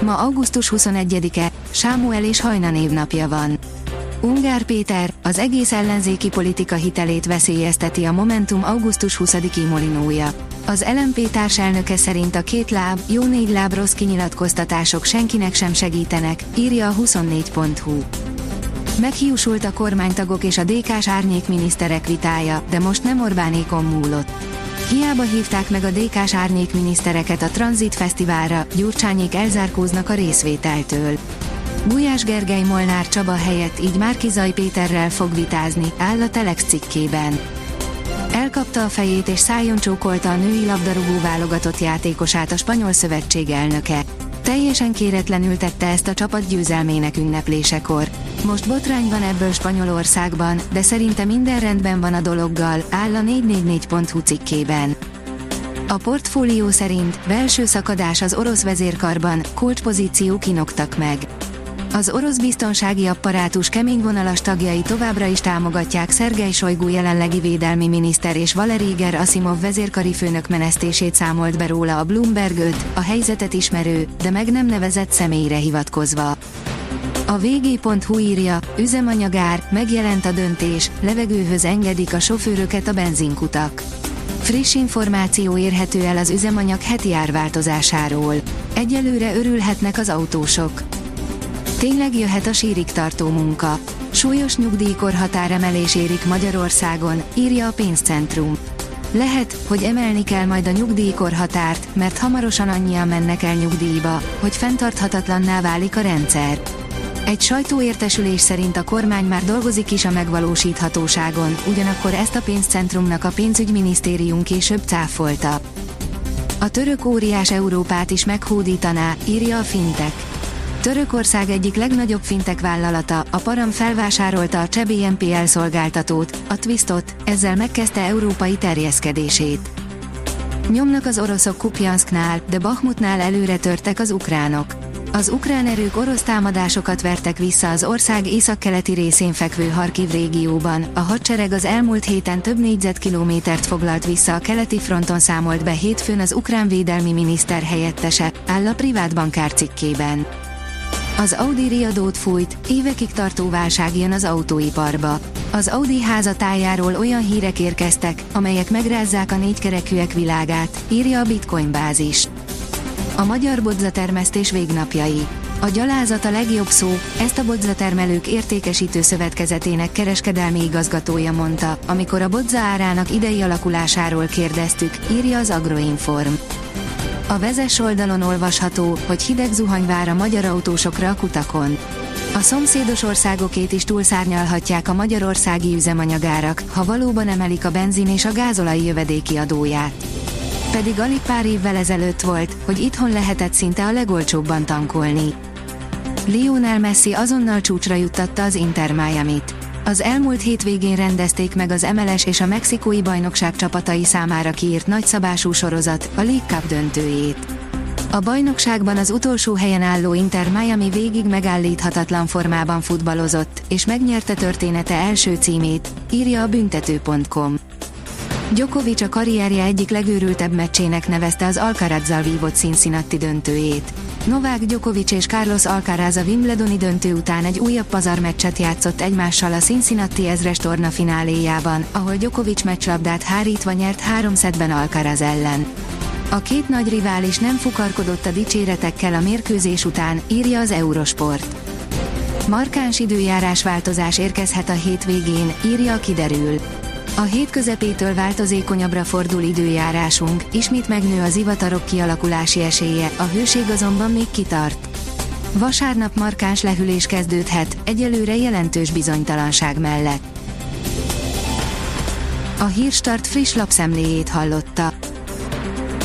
Ma augusztus 21-e, Sámuel és Hajna névnapja van. Ungár Péter, az egész ellenzéki politika hitelét veszélyezteti a Momentum augusztus 20-i molinója. Az LMP társelnöke szerint a két láb, jó négy láb rossz kinyilatkoztatások senkinek sem segítenek, írja a 24.hu. Meghiúsult a kormánytagok és a DK-s árnyékminiszterek vitája, de most nem Orbánékon múlott. Hiába hívták meg a DK-s árnyékminisztereket a Transit Fesztiválra, Gyurcsányék elzárkóznak a részvételtől. Gulyás Gergely Molnár Csaba helyett így Márkizaj Péterrel fog vitázni, áll a Telex cikkében. Elkapta a fejét és szájon csókolta a női labdarúgó válogatott játékosát a spanyol szövetség elnöke. Teljesen kéretlenül tette ezt a csapat győzelmének ünneplésekor. Most botrány van ebből Spanyolországban, de szerinte minden rendben van a dologgal, áll a 444.hu cikkében. A portfólió szerint belső szakadás az orosz vezérkarban, kulcspozíciók kinoktak meg. Az orosz biztonsági apparátus keményvonalas tagjai továbbra is támogatják Szergej Sojgu jelenlegi védelmi miniszter és Valeri Asimov vezérkari főnök menesztését számolt be róla a Bloomberg 5, a helyzetet ismerő, de meg nem nevezett személyre hivatkozva. A vg.hu írja, üzemanyagár, megjelent a döntés, levegőhöz engedik a sofőröket a benzinkutak. Friss információ érhető el az üzemanyag heti árváltozásáról. Egyelőre örülhetnek az autósok. Tényleg jöhet a sírig tartó munka. Súlyos nyugdíjkorhatáremelés érik Magyarországon, írja a pénzcentrum. Lehet, hogy emelni kell majd a nyugdíjkorhatárt, mert hamarosan annyian mennek el nyugdíjba, hogy fenntarthatatlanná válik a rendszer. Egy sajtóértesülés szerint a kormány már dolgozik is a megvalósíthatóságon, ugyanakkor ezt a pénzcentrumnak a pénzügyminisztérium később cáfolta. A török óriás Európát is meghódítaná, írja a Fintek. Törökország egyik legnagyobb fintek vállalata, a Param felvásárolta a Csebi NPL szolgáltatót, a Twistot, ezzel megkezdte európai terjeszkedését. Nyomnak az oroszok Kupjansknál, de Bakhmutnál előre törtek az ukránok. Az ukrán erők orosz támadásokat vertek vissza az ország északkeleti részén fekvő Harkiv régióban. A hadsereg az elmúlt héten több négyzetkilométert foglalt vissza a keleti fronton számolt be hétfőn az ukrán védelmi miniszter helyettese, áll a privát bankár cikkében. Az Audi riadót fújt, évekig tartó válság jön az autóiparba. Az Audi házatájáról olyan hírek érkeztek, amelyek megrázzák a négykerekűek világát, írja a Bitcoin bázis. A magyar bodzatermesztés végnapjai. A gyalázat a legjobb szó, ezt a bodzatermelők értékesítő szövetkezetének kereskedelmi igazgatója mondta, amikor a bodza árának idei alakulásáról kérdeztük, írja az Agroinform. A vezes oldalon olvasható, hogy hideg zuhany vár a magyar autósokra a kutakon. A szomszédos országokét is túlszárnyalhatják a magyarországi üzemanyagárak, ha valóban emelik a benzin és a gázolai jövedéki adóját. Pedig alig pár évvel ezelőtt volt, hogy itthon lehetett szinte a legolcsóbban tankolni. Lionel Messi azonnal csúcsra juttatta az Inter Miami-t. Az elmúlt hétvégén rendezték meg az MLS és a mexikói bajnokság csapatai számára kiírt nagyszabású sorozat, a League Cup döntőjét. A bajnokságban az utolsó helyen álló Inter Miami végig megállíthatatlan formában futballozott, és megnyerte története első címét, írja a büntető.com. Djokovic a karrierje egyik legőrültebb meccsének nevezte az Alcarazzal vívott Cincinnati döntőjét. Novák Djokovic és Carlos Alcaraz a Wimbledoni döntő után egy újabb pazarmeccset játszott egymással a Cincinnati ezres torna fináléjában, ahol Djokovic meccslabdát hárítva nyert három szedben Alcaraz ellen. A két nagy rivális nem fukarkodott a dicséretekkel a mérkőzés után, írja az Eurosport. Markáns időjárás változás érkezhet a hétvégén, írja a kiderül. A hét közepétől változékonyabbra fordul időjárásunk, ismét megnő az ivatarok kialakulási esélye, a hőség azonban még kitart. Vasárnap markáns lehűlés kezdődhet, egyelőre jelentős bizonytalanság mellett. A Hírstart friss lapszemléjét hallotta.